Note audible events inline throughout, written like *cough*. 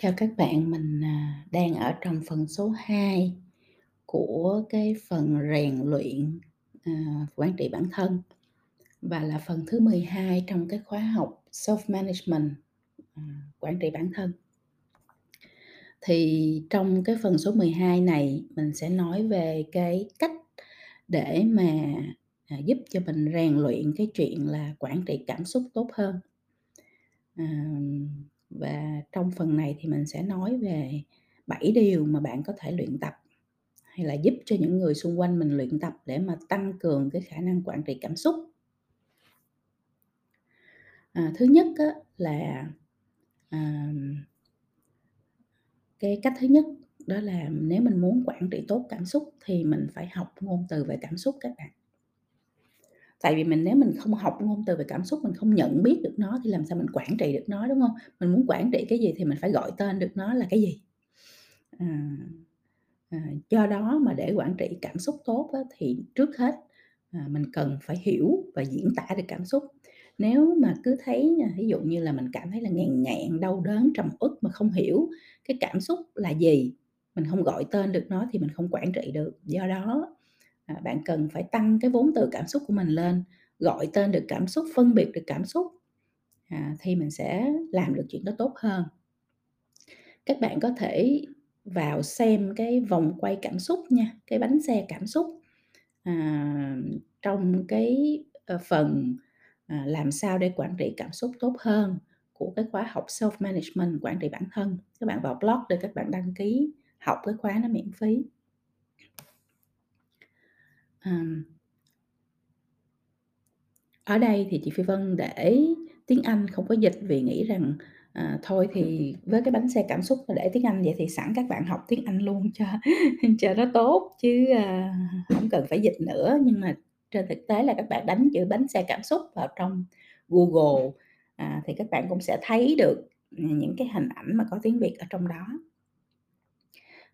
Chào các bạn, mình, à, đang ở trong phần số 2 của cái phần rèn luyện, à, quản trị bản thân và là phần thứ 12 trong cái khóa học Self-Management, à, quản trị bản thân. Thì trong cái phần số 12 này mình sẽ nói về cái cách để mà, à, giúp cho mình rèn luyện cái chuyện là quản trị cảm xúc tốt hơn. À, và trong phần này thì mình sẽ nói về 7 điều mà bạn có thể luyện tập, hay là giúp cho những người xung quanh mình luyện tập để mà tăng cường cái khả năng quản trị cảm xúc. À, thứ nhất á là, à, cái cách thứ nhất đó là nếu mình muốn quản trị tốt cảm xúc thì mình phải học ngôn từ về cảm xúc các bạn. Tại vì mình nếu mình không học ngôn từ về cảm xúc, mình không nhận biết được nó thì làm sao mình quản trị được nó, đúng không? Mình muốn quản trị cái gì thì mình phải gọi tên được nó là cái gì. À, à, do đó mà để quản trị cảm xúc tốt á thì trước hết, à, mình cần phải hiểu và diễn tả được cảm xúc. Nếu mà cứ thấy ví dụ như là mình cảm thấy là ngàn ngạn đau đớn, trầm uất mà không hiểu cái cảm xúc là gì, mình không gọi tên được nó thì mình không quản trị được. Do đó, à, bạn cần phải tăng cái vốn từ cảm xúc của mình lên, gọi tên được cảm xúc, phân biệt được cảm xúc, à, thì mình sẽ làm được chuyện đó tốt hơn. Các bạn có thể vào xem cái vòng quay cảm xúc nha, cái bánh xe cảm xúc, à, trong cái, ờ, phần, à, làm sao để quản trị cảm xúc tốt hơn của cái khóa học Self-Management, quản trị bản thân. Các bạn vào blog để các bạn đăng ký học cái khóa nó miễn phí. Ờm. Ở đây thì chị Phi Vân để tiếng Anh không có dịch vì nghĩ rằng, à, thôi thì với cái bánh xe cảm xúc mà để tiếng Anh vậy thì sẵn các bạn học tiếng Anh luôn cho *laughs* cho nó tốt chứ, à, a, hổng cần phải dịch nữa. Nhưng mà trên thực tế là các bạn đánh chữ bánh xe cảm xúc vào trong Google, à, thì các bạn cũng sẽ thấy được, ừm, những cái hình ảnh mà có tiếng Việt ở trong đó.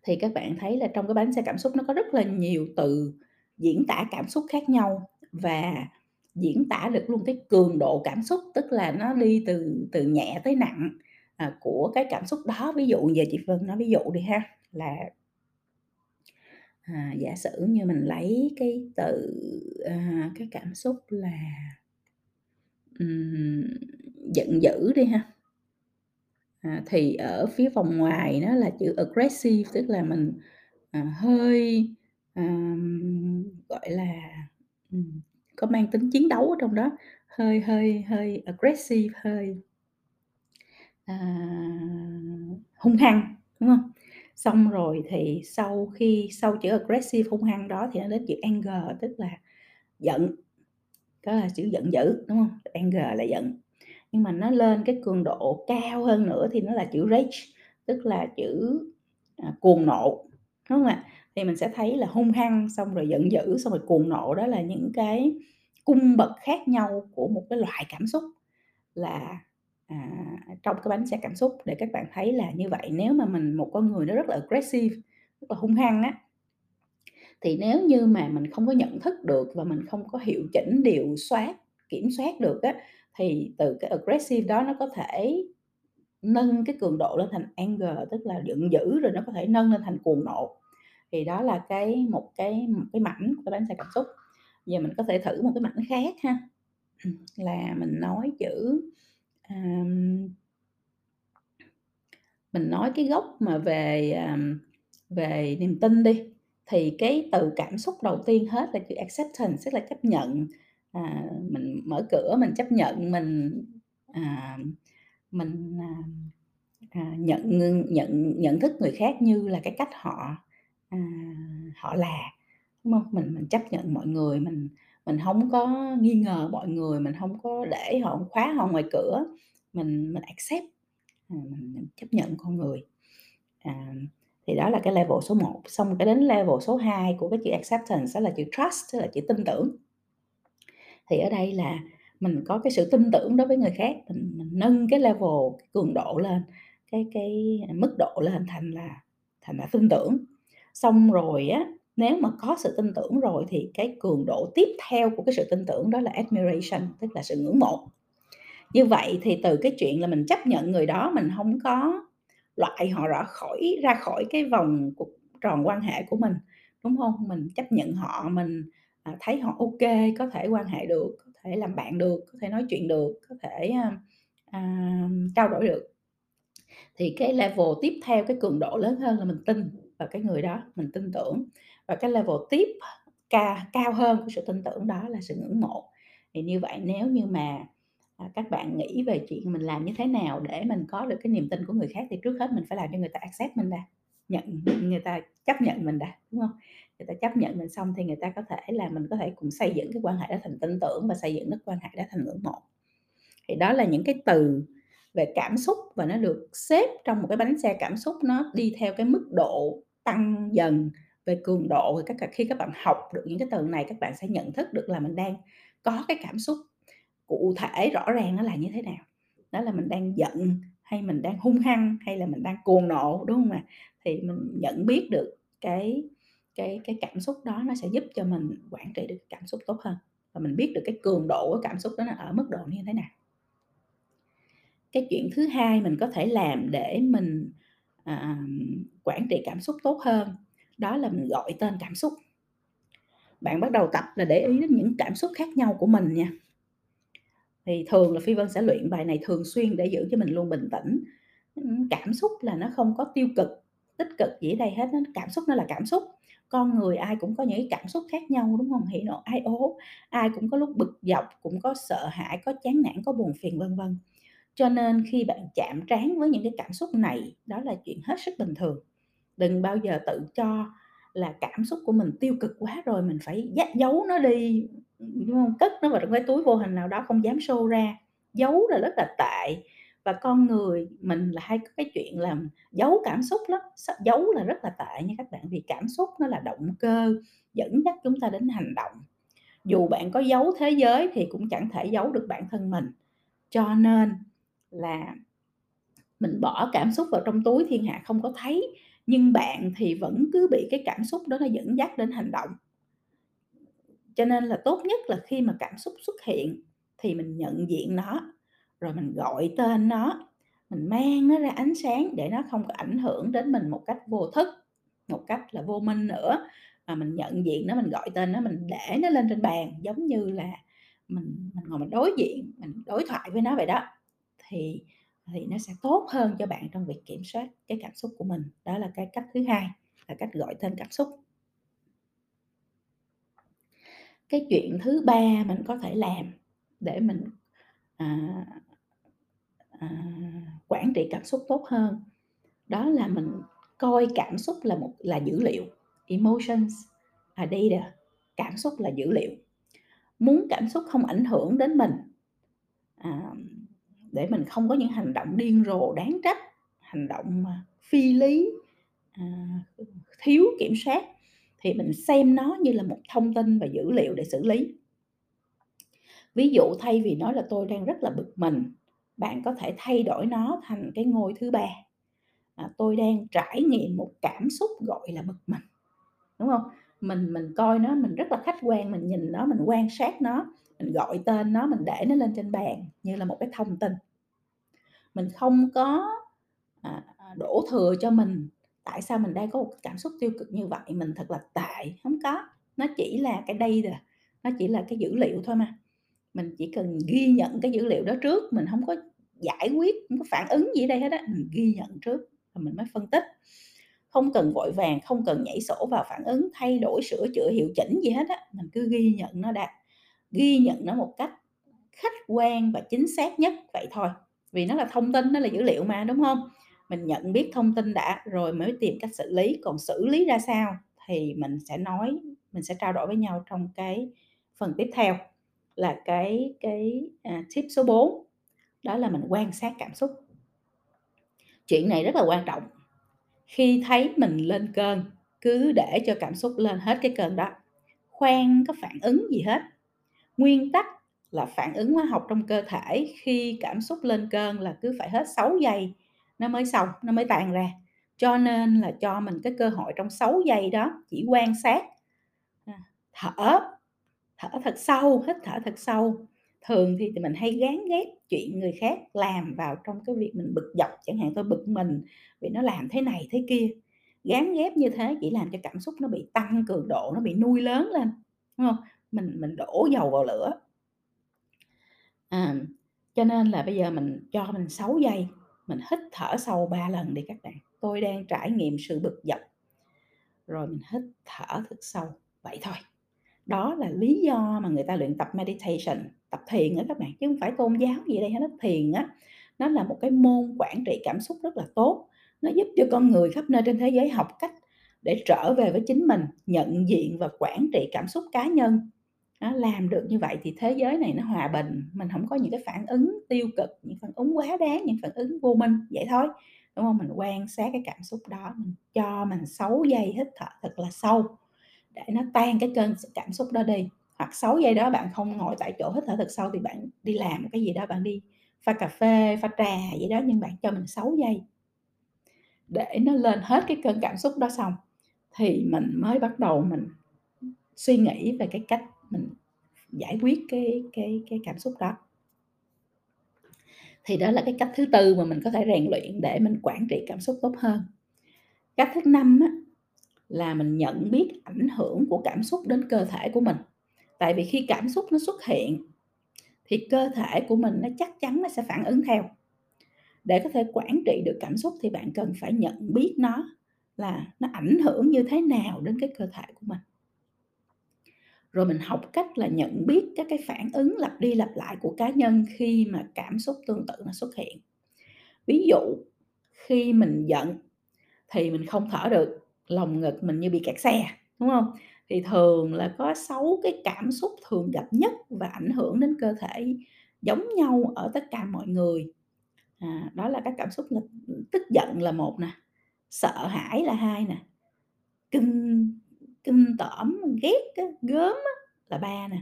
Thì các bạn thấy là trong cái bánh xe cảm xúc nó có rất là nhiều từ diễn tả cảm xúc khác nhau và diễn tả được luôn cái cường độ cảm xúc, tức là nó đi từ từ nhẹ tới nặng, à, của cái cảm xúc đó. Ví dụ giờ chị Vân nói ví dụ đi ha, là à, giả sử như mình lấy cái từ, à, cái cảm xúc là, um, giận dữ đi ha. À, thì ở phía vòng ngoài nó là chữ aggressive, tức là mình, à, hơi, gọi là, có mang tính chiến đấu ở trong đó, hơi hơi hơi aggressive, hơi à, hung hăng, đúng không? Xong rồi thì sau khi sau chữ aggressive, hung hăng đó thì nó đến chữ anger, tức là giận, đó là chữ giận dữ, đúng không? Anger là giận. Nhưng mà nó lên cái cường độ cao hơn nữa thì nó là chữ rage, tức là chữ, à, cuồng nộ, đúng không ạ? Thì mình sẽ thấy là hung hăng, xong rồi giận dữ, xong rồi cuồng nộ đó là những cái cung bậc khác nhau của một cái loại cảm xúc là, à, trong cái bánh xe cảm xúc để các bạn thấy là như vậy. Nếu mà mình một con người nó rất là aggressive, rất là hung hăng á, thì nếu như mà mình không có nhận thức được và mình không có hiệu chỉnh, điều soát, kiểm soát được á, thì từ cái aggressive đó nó có thể nâng cái cường độ lên thành anger, tức là giận dữ, rồi nó có thể nâng lên thành cuồng nộ. Thì đó là cái một cái một cái mảnh của bánh xe cảm xúc. Giờ mình có thể thử một cái mảnh khác ha, *clears throat* là mình nói chữ, um, mình nói cái gốc mà về, um, về niềm tin đi, thì cái từ cảm xúc đầu tiên hết là chữ acceptance, tức là chấp nhận. À, mình mở cửa, mình chấp nhận, mình, à, mình, à, à nhận nhận nhận thức người khác như là cái cách họ, à, họ là, đúng không Mình mình chấp nhận mọi người, mình mình không có nghi ngờ mọi người, mình không có để họ khóa họ ngoài cửa, mình mình accept, à, mình mình chấp nhận con người. À, thì đó là cái level số 1, xong cái đến level số 2 của cái chữ acceptance đó là chữ trust, tức là chữ tin tưởng. Thì ở đây là mình có cái sự tin tưởng đối với người khác, mình mình nâng cái level, cái cường độ lên, cái cái, mức độ lên thành là thành là tin tưởng. Xong rồi á, nếu mà có sự tin tưởng rồi thì cái cường độ tiếp theo của cái sự tin tưởng đó là admiration, tức là sự ngưỡng mộ. Như vậy thì từ cái chuyện là mình chấp nhận người đó, mình không có loại họ ra khỏi ra khỏi cái vòng cuộc tròn quan hệ của mình, đúng không? Mình chấp nhận họ, mình, à, thấy họ ok, có thể quan hệ được, có thể làm bạn được, có thể nói chuyện được, có thể, à, à trao đổi được. Thì cái level tiếp theo, cái cường độ lớn hơn là mình tin vào cái người đó, mình tin tưởng. Và cái level tiếp ca cao hơn của sự tin tưởng đó là sự ngưỡng mộ. Thì như vậy nếu như mà, à, các bạn nghĩ về chuyện mình làm như thế nào để mình có được cái niềm tin của người khác thì trước hết mình phải làm cho người ta accept mình đã, nhận người ta chấp nhận mình đã, đúng không Người ta chấp nhận mình xong thì người ta có thể là mình có thể cùng xây dựng cái quan hệ đó thành tin tưởng và xây dựng cái quan hệ đó thành ngưỡng mộ. Thì đó là những cái từ về cảm xúc và nó được xếp trong một cái bánh xe cảm xúc, nó đi theo cái mức độ tăng dần về cường độ. Thì các khi các bạn học được những cái từ này, các bạn sẽ nhận thức được là mình đang có cái cảm xúc cụ thể, rõ ràng nó là như thế nào. Đó là mình đang giận, hay mình đang hung hăng, hay là mình đang cuồng nộ, đúng không ạ? Thì mình nhận biết được cái cái cái cảm xúc đó nó sẽ giúp cho mình quản trị được cảm xúc tốt hơn, và mình biết được cái cường độ của cảm xúc đó nó ở mức độ như thế nào. Cái chuyện thứ hai mình có thể làm để mình, à, quản trị cảm xúc tốt hơn, đó là mình gọi tên cảm xúc. Bạn bắt đầu tập là để ý đến những cảm xúc khác nhau của mình nha. Thì thường là Phi Vân sẽ luyện bài này thường xuyên để giữ cho mình luôn bình tĩnh. Cảm xúc là nó không có tiêu cực, tích cực gì ở đây hết cảm xúc nó là cảm xúc. Con người ai cũng có những cảm xúc khác nhau, đúng không Hỉ nộ ai ố, ai cũng có lúc bực dọc, cũng có sợ hãi, có chán nản, có buồn phiền, vân vân. Cho nên khi bạn chạm trán với những cái cảm xúc này, đó là chuyện hết sức bình thường. Đừng bao giờ tự cho là cảm xúc của mình tiêu cực quá rồi mình phải giấu nó đi, đúng không Cất nó vào trong cái túi vô hình nào đó không dám show ra, giấu là rất là tệ. Và con người mình là hay có cái chuyện là giấu cảm xúc lắm, giấu là rất là tệ nha các bạn, vì cảm xúc nó là động cơ dẫn dắt chúng ta đến hành động. Dù bạn có giấu thế giới thì cũng chẳng thể giấu được bản thân mình. Cho nên là mình bỏ cảm xúc vào trong túi thiên hạ không có thấy, nhưng bạn thì vẫn cứ bị cái cảm xúc đó nó dẫn dắt đến hành động. Cho nên là tốt nhất là khi mà cảm xúc xuất hiện thì mình nhận diện nó, rồi mình gọi tên nó, mình mang nó ra ánh sáng để nó không có ảnh hưởng đến mình một cách vô thức, một cách là vô minh nữa. Mà mình nhận diện nó, mình gọi tên nó, mình để nó lên trên bàn giống như là mình mình ngồi mình đối diện, mình đối thoại với nó vậy đó. Thì thì nó sẽ tốt hơn cho bạn trong việc kiểm soát cái cảm xúc của mình. Đó là cái cách thứ hai, là cách gọi tên cảm xúc. Cái chuyện thứ ba mình có thể làm để mình, à, à, quản trị cảm xúc tốt hơn, đó là mình coi cảm xúc là một là dữ liệu, emotions are data, cảm xúc là dữ liệu. Muốn cảm xúc không ảnh hưởng đến mình, à, để mình không có những hành động điên rồ đáng trách, hành động phi lý, à, thiếu kiểm soát thì mình xem nó như là một thông tin và dữ liệu để xử lý. Ví dụ thay vì nói là "Tôi đang rất là bực mình", bạn có thể thay đổi nó thành cái ngôi thứ ba, à, "Tôi đang trải nghiệm một cảm xúc gọi là bực mình", đúng không? Mình mình coi nó, mình rất là khách quan, mình nhìn nó, mình quan sát nó, mình gọi tên nó, mình để nó lên trên bàn như là một cái thông tin. Mình không có, à, à đổ thừa cho mình tại sao mình đang có một cảm xúc tiêu cực như vậy, mình thật là tệ, không có, nó chỉ là cái đây rồi nó chỉ là cái dữ liệu thôi mà. Mình chỉ cần ghi nhận cái dữ liệu đó trước, mình không có giải quyết, không có phản ứng gì đây hết á, mình ghi nhận trước rồi mình mới phân tích. Không cần vội vàng, không cần nhảy sổ vào phản ứng, thay đổi, sửa chữa, hiệu chỉnh gì hết á, mình cứ ghi nhận nó đã, ghi nhận nó một cách khách quan và chính xác nhất vậy thôi. Vì nó là thông tin, nó là dữ liệu mà, đúng không? Mình nhận biết thông tin đã rồi mới tìm cách xử lý, còn xử lý ra sao thì mình sẽ nói, mình sẽ trao đổi với nhau trong cái phần tiếp theo là cái cái, à, tip số 4, đó là mình quan sát cảm xúc. Chuyện này rất là quan trọng, khi thấy mình lên cơn, cứ để cho cảm xúc lên hết cái cơn đó, khoan có phản ứng gì hết. Nguyên tắc là phản ứng hóa học trong cơ thể khi cảm xúc lên cơn là cứ phải hết 6 giây nó mới xong, nó mới tàn ra. Cho nên là cho mình cái cơ hội trong 6 giây đó chỉ quan sát, à, thở, thở thật sâu, hít thở thật sâu, thường thì mình hay gán ghép chuyện người khác làm vào trong cái việc mình bực dọc, chẳng hạn tôi bực mình vì nó làm thế này thế kia, gán ghép như thế chỉ làm cho cảm xúc nó bị tăng cường độ, nó bị nuôi lớn lên, đúng không Mình mình đổ dầu vào lửa. À, cho nên là bây giờ mình cho mình 6 giây, mình hít thở sâu 3 lần đi các bạn. Tôi đang trải nghiệm sự bực dọc. Rồi mình hít thở thật sâu, vậy thôi. Đó là lý do mà người ta luyện tập meditation, tập thiền á các bạn, chứ không phải tôn giáo gì đây hết. Thiền á, nó là một cái môn quản trị cảm xúc rất là tốt, nó giúp cho con người khắp nơi trên thế giới học cách để trở về với chính mình, nhận diện và quản trị cảm xúc cá nhân. Đó, làm được như vậy thì thế giới này nó hòa bình, mình không có những cái phản ứng tiêu cực, những phản ứng quá đáng, những phản ứng vô minh, vậy thôi, đúng không? Mình quan sát cái cảm xúc đó, mình cho mình 6 giây hít thở thật là sâu để nó tan cái cơn cảm xúc đó đi. Hoặc 6 giây đó bạn không ngồi tại chỗ hít thở thật sâu thì bạn đi làm một cái gì đó, bạn đi pha cà phê, pha trà vậy đó, nhưng bạn cho mình 6 giây. Để nó lên hết cái cơn cảm xúc đó xong, thì mình mới bắt đầu mình suy nghĩ về cái cách mình giải quyết cái cái cái cảm xúc đó. Thì đó là cái cách thứ tư mà mình có thể rèn luyện để mình quản trị cảm xúc tốt hơn. Cách thứ năm á, là mình nhận biết ảnh hưởng của cảm xúc đến cơ thể của mình. Tại vì khi cảm xúc nó xuất hiện thì cơ thể của mình nó chắc chắn nó sẽ phản ứng theo. Để có thể quản trị được cảm xúc thì bạn cần phải nhận biết nó là nó ảnh hưởng như thế nào đến cái cơ thể của mình. Rồi mình học cách là nhận biết các cái phản ứng lặp đi lặp lại của cá nhân khi mà cảm xúc tương tự nó xuất hiện. Ví dụ, khi mình giận thì mình không thở được, lồng ngực mình như bị kẹt xe, đúng không? Thì thường là có 6 cái cảm xúc thường gặp nhất và ảnh hưởng đến cơ thể giống nhau ở tất cả mọi người. À, đó là các cảm xúc là, tức giận là một nè, sợ hãi là hai nè, kinh kinh tởm, ghét á, gớm á là ba nè,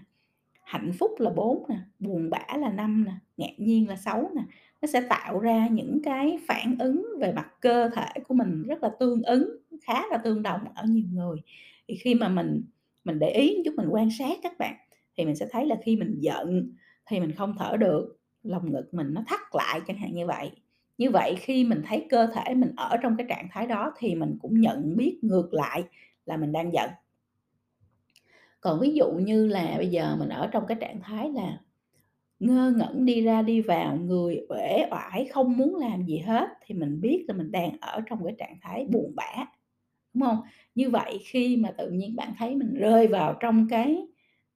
hạnh phúc là bốn nè, buồn bã là năm nè, ngạc nhiên là sáu nè. Nó sẽ tạo ra những cái phản ứng về mặt cơ thể của mình rất là tương ứng, khá là tương đồng ở nhiều người. Thì khi mà mình mình để ý chút, mình quan sát các bạn, thì mình sẽ thấy là khi mình giận thì mình không thở được, lồng ngực mình nó thắt lại chẳng hạn như vậy. Như vậy khi mình thấy cơ thể mình ở trong cái trạng thái đó thì mình cũng nhận biết ngược lại là mình đang giận. Còn ví dụ như là bây giờ mình ở trong cái trạng thái là ngơ ngẩn đi ra đi vào, người uể oải không muốn làm gì hết thì mình biết là mình đang ở trong cái trạng thái buồn bã, đúng không? Như vậy khi mà tự nhiên bạn thấy mình rơi vào trong cái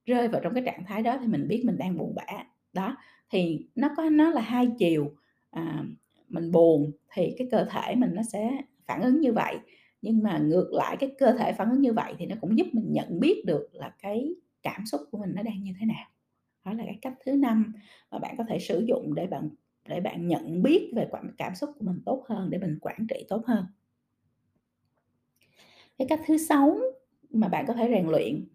rơi vào trong cái trạng thái đó thì mình biết mình đang buồn bã. Đó, thì nó có nó là hai chiều, à, mình buồn thì cái cơ thể mình nó sẽ phản ứng như vậy, nhưng mà ngược lại cái cơ thể phản ứng như vậy thì nó cũng giúp mình nhận biết được là cái cảm xúc của mình nó đang như thế nào. Đó là cái cách thứ năm mà bạn có thể sử dụng để bạn để bạn nhận biết về cảm xúc của mình tốt hơn, để mình quản trị tốt hơn. Cái cách thứ sáu mà bạn có thể rèn luyện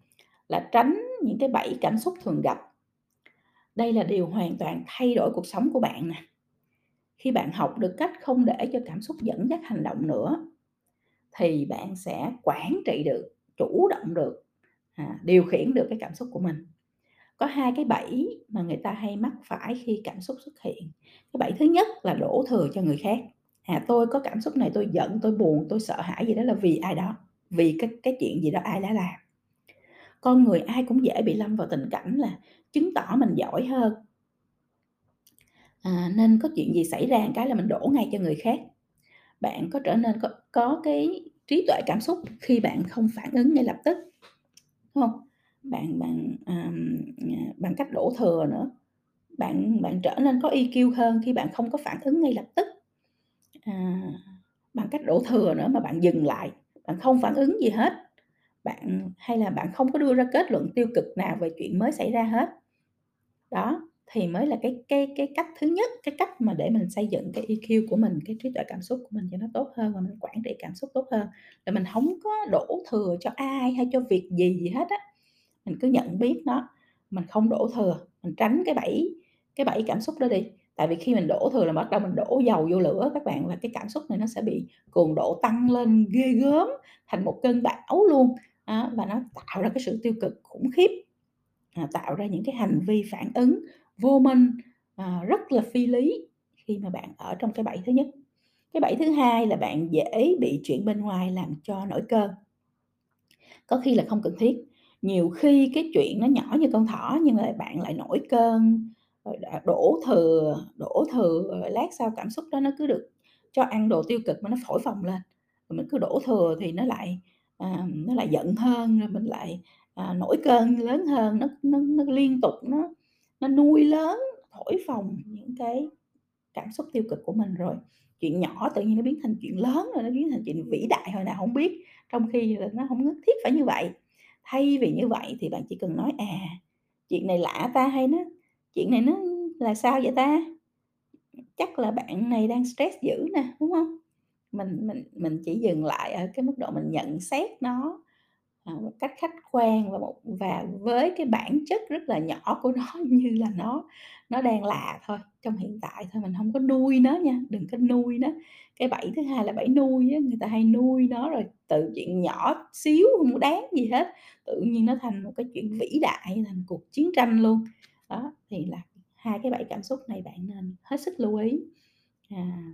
là tránh những cái bẫy cảm xúc thường gặp. Đây là điều hoàn toàn thay đổi cuộc sống của bạn nè. Khi bạn học được cách không để cho cảm xúc dẫn dắt hành động nữa, thì bạn sẽ quản trị được, chủ động được, à, điều khiển được cái cảm xúc của mình. Có hai cái bẫy mà người ta hay mắc phải khi cảm xúc xuất hiện. Cái bẫy thứ nhất là đổ thừa cho người khác. À, tôi có cảm xúc này, tôi giận, tôi buồn, tôi sợ hãi gì đó là vì ai đó, vì cái cái chuyện gì đó ai đã làm. Con người ai cũng dễ bị lâm vào tình cảnh là chứng tỏ mình giỏi hơn. À, nên có chuyện gì xảy ra cái là mình đổ ngay cho người khác. Bạn có trở nên có có cái trí tuệ cảm xúc khi bạn không phản ứng ngay lập tức, đúng không bạn bạn, um, bằng cách đổ thừa nữa, bạn bạn trở nên có EQ hơn khi bạn không có phản ứng ngay lập tức. À, bằng cách đổ thừa nữa mà bạn dừng lại, bạn không phản ứng gì hết, bạn hay là bạn không có đưa ra kết luận tiêu cực nào về chuyện mới xảy ra hết. Đó, thì mới là cái cái cái cách thứ nhất, cái cách mà để mình xây dựng cái EQ của mình, cái trí tuệ cảm xúc của mình cho nó tốt hơn và mình quản trị cảm xúc tốt hơn. Là mình không có đổ thừa cho ai hay cho việc gì gì hết á, mình cứ nhận biết nó, mình không đổ thừa, mình tránh cái bẫy cái bẫy cảm xúc đó đi. Tại vì khi mình đổ thừa là bắt đầu mình đổ dầu vô lửa các bạn, và cái cảm xúc này nó sẽ bị cường độ tăng lên ghê gớm, thành một cơn bão luôn, à, và nó tạo ra cái sự tiêu cực khủng khiếp, à, tạo ra những cái hành vi phản ứng vô minh, à, rất là phi lý khi mà bạn ở trong cái bẫy thứ nhất. Cái bẫy thứ hai là bạn dễ bị chuyện bên ngoài làm cho nổi cơn. Có khi là không cần thiết, nhiều khi cái chuyện nó nhỏ như con thỏ nhưng mà bạn lại nổi cơn, rồi đổ thừa đổ thừa, rồi lát sau cảm xúc đó nó cứ được cho ăn đồ tiêu cực mà nó phổi phồng lên, rồi mình cứ đổ thừa thì nó lại, à, nó lại giận hơn, rồi mình lại, à, nổi cơn lớn hơn, nó nó nó liên tục nó nó nuôi lớn, thổi phồng những cái cảm xúc tiêu cực của mình, rồi chuyện nhỏ tự nhiên nó biến thành chuyện lớn, rồi nó biến thành chuyện vĩ đại hồi nào không biết, trong khi là nó không nhất thiết phải như vậy. Thay vì như vậy thì bạn chỉ cần nói: "À, chuyện này lạ ta?" hay nó "Chuyện này nó là sao vậy ta?" "Chắc là bạn này đang stress dữ nè", đúng không Mình mình mình chỉ dừng lại ở cái mức độ mình nhận xét nó, à, một cách khách quan và một và với cái bản chất rất là nhỏ của nó *laughs* như là nó nó đang là thôi, trong hiện tại thôi, mình không có nuôi nó nha, đừng có nuôi nó. Cái bẫy thứ hai là bẫy nuôi á, người ta hay nuôi nó rồi từ chuyện nhỏ xíu không có đáng gì hết, tự nhiên nó thành một cái chuyện vĩ đại, thành cuộc chiến tranh luôn. Đó, thì là hai cái bẫy cảm xúc này bạn nên hết sức lưu ý. À.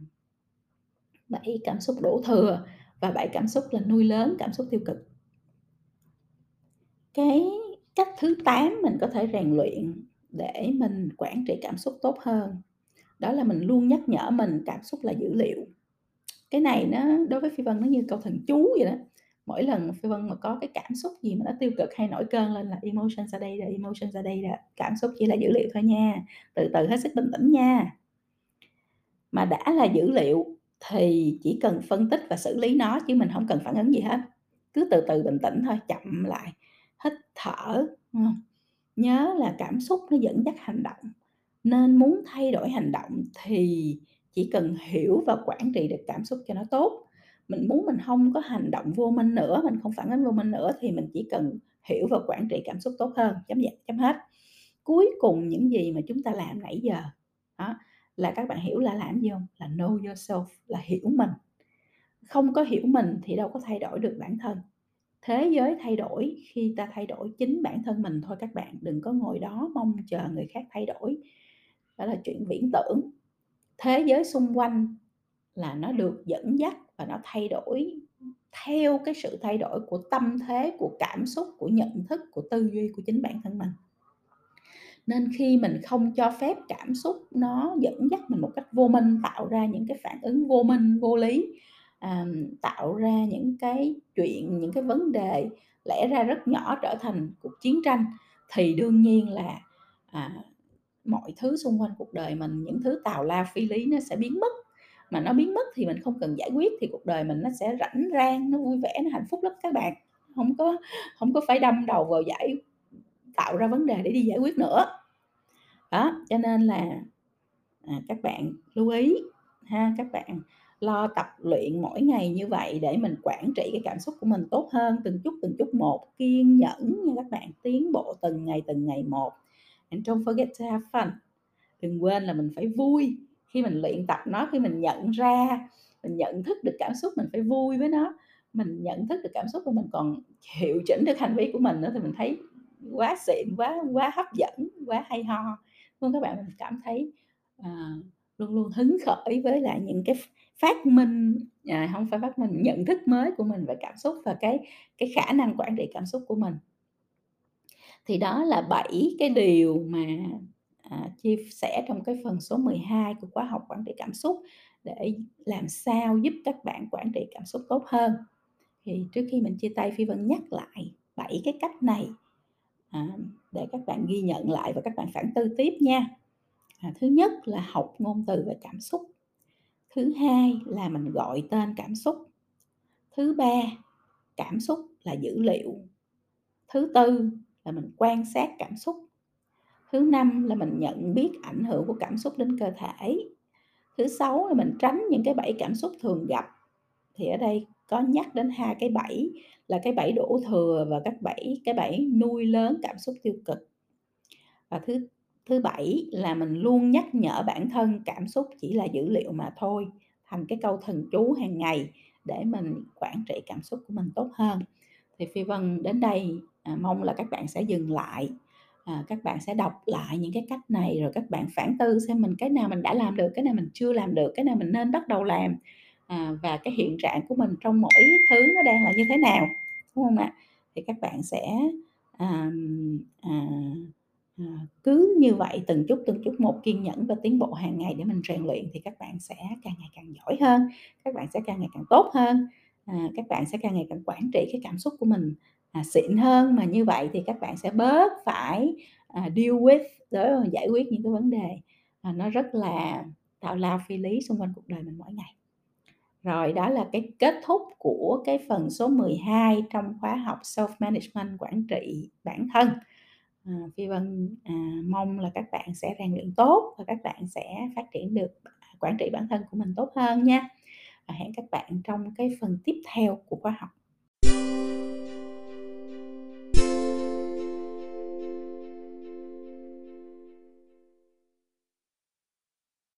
Bẫy cảm xúc đổ thừa và bẫy cảm xúc là nuôi lớn cảm xúc tiêu cực. Cái cách thứ 8 mình có thể rèn luyện để mình quản trị cảm xúc tốt hơn, đó là mình luôn nhắc nhở mình cảm xúc là dữ liệu. Cái này nó đối với Phi Vân nó như câu thần chú vậy đó, mỗi lần Phi Vân mà có cái cảm xúc gì mà nó tiêu cực hay nổi cơn lên là emotion ra đây rồi emotion ra đây rồi cảm xúc chỉ là dữ liệu thôi nha, từ từ hết sức bình tĩnh nha. Mà đã là dữ liệu thì chỉ cần phân tích và xử lý nó chứ mình không cần phản ứng gì hết, cứ từ từ bình tĩnh thôi, chậm lại, hít thở, ừ. nhớ là cảm xúc nó dẫn dắt hành động, nên muốn thay đổi hành động thì chỉ cần hiểu và quản trị được cảm xúc cho nó tốt. Mình muốn mình không có hành động vô minh nữa, mình không phản ứng vô minh nữa thì mình chỉ cần hiểu và quản trị cảm xúc tốt hơn, chấm dứt, chấm hết. Cuối cùng những gì mà chúng ta làm nãy giờ, đó, là các bạn hiểu là làm gì không Là know yourself, là hiểu mình. Không có hiểu mình thì đâu có thay đổi được bản thân. Thế giới thay đổi khi ta thay đổi chính bản thân mình thôi các bạn, đừng có ngồi đó mong chờ người khác thay đổi, đó là chuyện viễn tưởng. Thế giới xung quanh là nó được dẫn dắt và nó thay đổi theo cái sự thay đổi của tâm thế, của cảm xúc, của nhận thức, của tư duy của chính bản thân mình. Nên khi mình không cho phép cảm xúc nó dẫn dắt mình một cách vô minh, tạo ra những cái phản ứng vô minh, vô lý, à, tạo ra những cái chuyện, những cái vấn đề lẽ ra rất nhỏ trở thành cuộc chiến tranh thì đương nhiên là, à, mọi thứ xung quanh cuộc đời mình, những thứ tào lao phi lý nó sẽ biến mất. Mà nó biến mất thì mình không cần giải quyết thì cuộc đời mình nó sẽ rảnh rang, nó vui vẻ, nó hạnh phúc lắm các bạn, không có không có phải đâm đầu vào giải tạo ra vấn đề để đi giải quyết nữa. Đó, cho nên là, à, các bạn lưu ý ha, các bạn lo tập luyện mỗi ngày như vậy để mình quản trị cái cảm xúc của mình tốt hơn từng chút, từng chút một, kiên nhẫn nha các bạn, tiến bộ từng ngày, từng ngày một. And don't forget to have fun. Đừng quên là mình phải vui khi mình luyện tập nó, khi mình nhận ra, mình nhận thức được cảm xúc mình phải vui với nó, mình nhận thức được cảm xúc của mình còn hiệu chỉnh được hành vi của mình nữa thì mình thấy quá xịn, quá quá hấp dẫn, quá hay ho. Luôn các bạn mình cảm thấy, à, luôn luôn hứng khởi với lại những cái phát minh, à, không phải phát minh, nhận thức mới của mình về cảm xúc và cái cái khả năng quản trị cảm xúc của mình. Thì đó là 7 cái điều mà, à, chia sẻ trong cái phần số 12 của khóa học quản trị cảm xúc để làm sao giúp các bạn quản trị cảm xúc tốt hơn. Thì trước khi mình chia tay Phi Vân nhắc lại bảy cái cách này, à, để các bạn ghi nhận lại và các bạn phản tư tiếp nha. À, thứ nhất là học ngôn từ về cảm xúc. Thứ hai là mình gọi tên cảm xúc. Thứ ba, cảm xúc là dữ liệu. Thứ tư là mình quan sát cảm xúc. Thứ năm là mình nhận biết ảnh hưởng của cảm xúc đến cơ thể. Thứ sáu là mình tránh những cái bẫy cảm xúc thường gặp. Thì ở đây có nhắc đến hai cái bẫy là cái bẫy đổ thừa và các bẫy cái bẫy nuôi lớn cảm xúc tiêu cực. Và thứ thứ bảy là mình luôn nhắc nhở bản thân cảm xúc chỉ là dữ liệu mà thôi, thành cái câu thần chú hàng ngày để mình quản trị cảm xúc của mình tốt hơn. Thì Phi Vân đến đây, à, mong là các bạn sẽ dừng lại, à, các bạn sẽ đọc lại những cái cách này rồi các bạn phản tư xem mình cái nào mình đã làm được cái nào mình chưa làm được cái nào mình nên bắt đầu làm à, và cái hiện trạng của mình trong mỗi thứ nó đang là như thế nào đúng không ạ? Thì các bạn sẽ à, à, à, cứ như vậy từng chút từng chút một kiên nhẫn và tiến bộ hàng ngày để mình rèn luyện thì các bạn sẽ càng ngày càng giỏi hơn các bạn sẽ càng ngày càng tốt hơn à, các bạn sẽ càng ngày càng quản trị cái cảm xúc của mình à, xịn hơn. Mà như vậy thì các bạn sẽ bớt phải à, deal with đó giải quyết những cái vấn đề à, nó rất là tạo lao phi lý xung quanh cuộc đời mình mỗi ngày. Rồi đó là cái kết thúc của cái phần số 12 trong khóa học self management quản trị bản thân. À, phi vân à, mong là các bạn sẽ rèn luyện tốt và các bạn sẽ phát triển được à, quản trị bản thân của mình tốt hơn nha và hẹn các bạn trong cái phần tiếp theo của khóa học.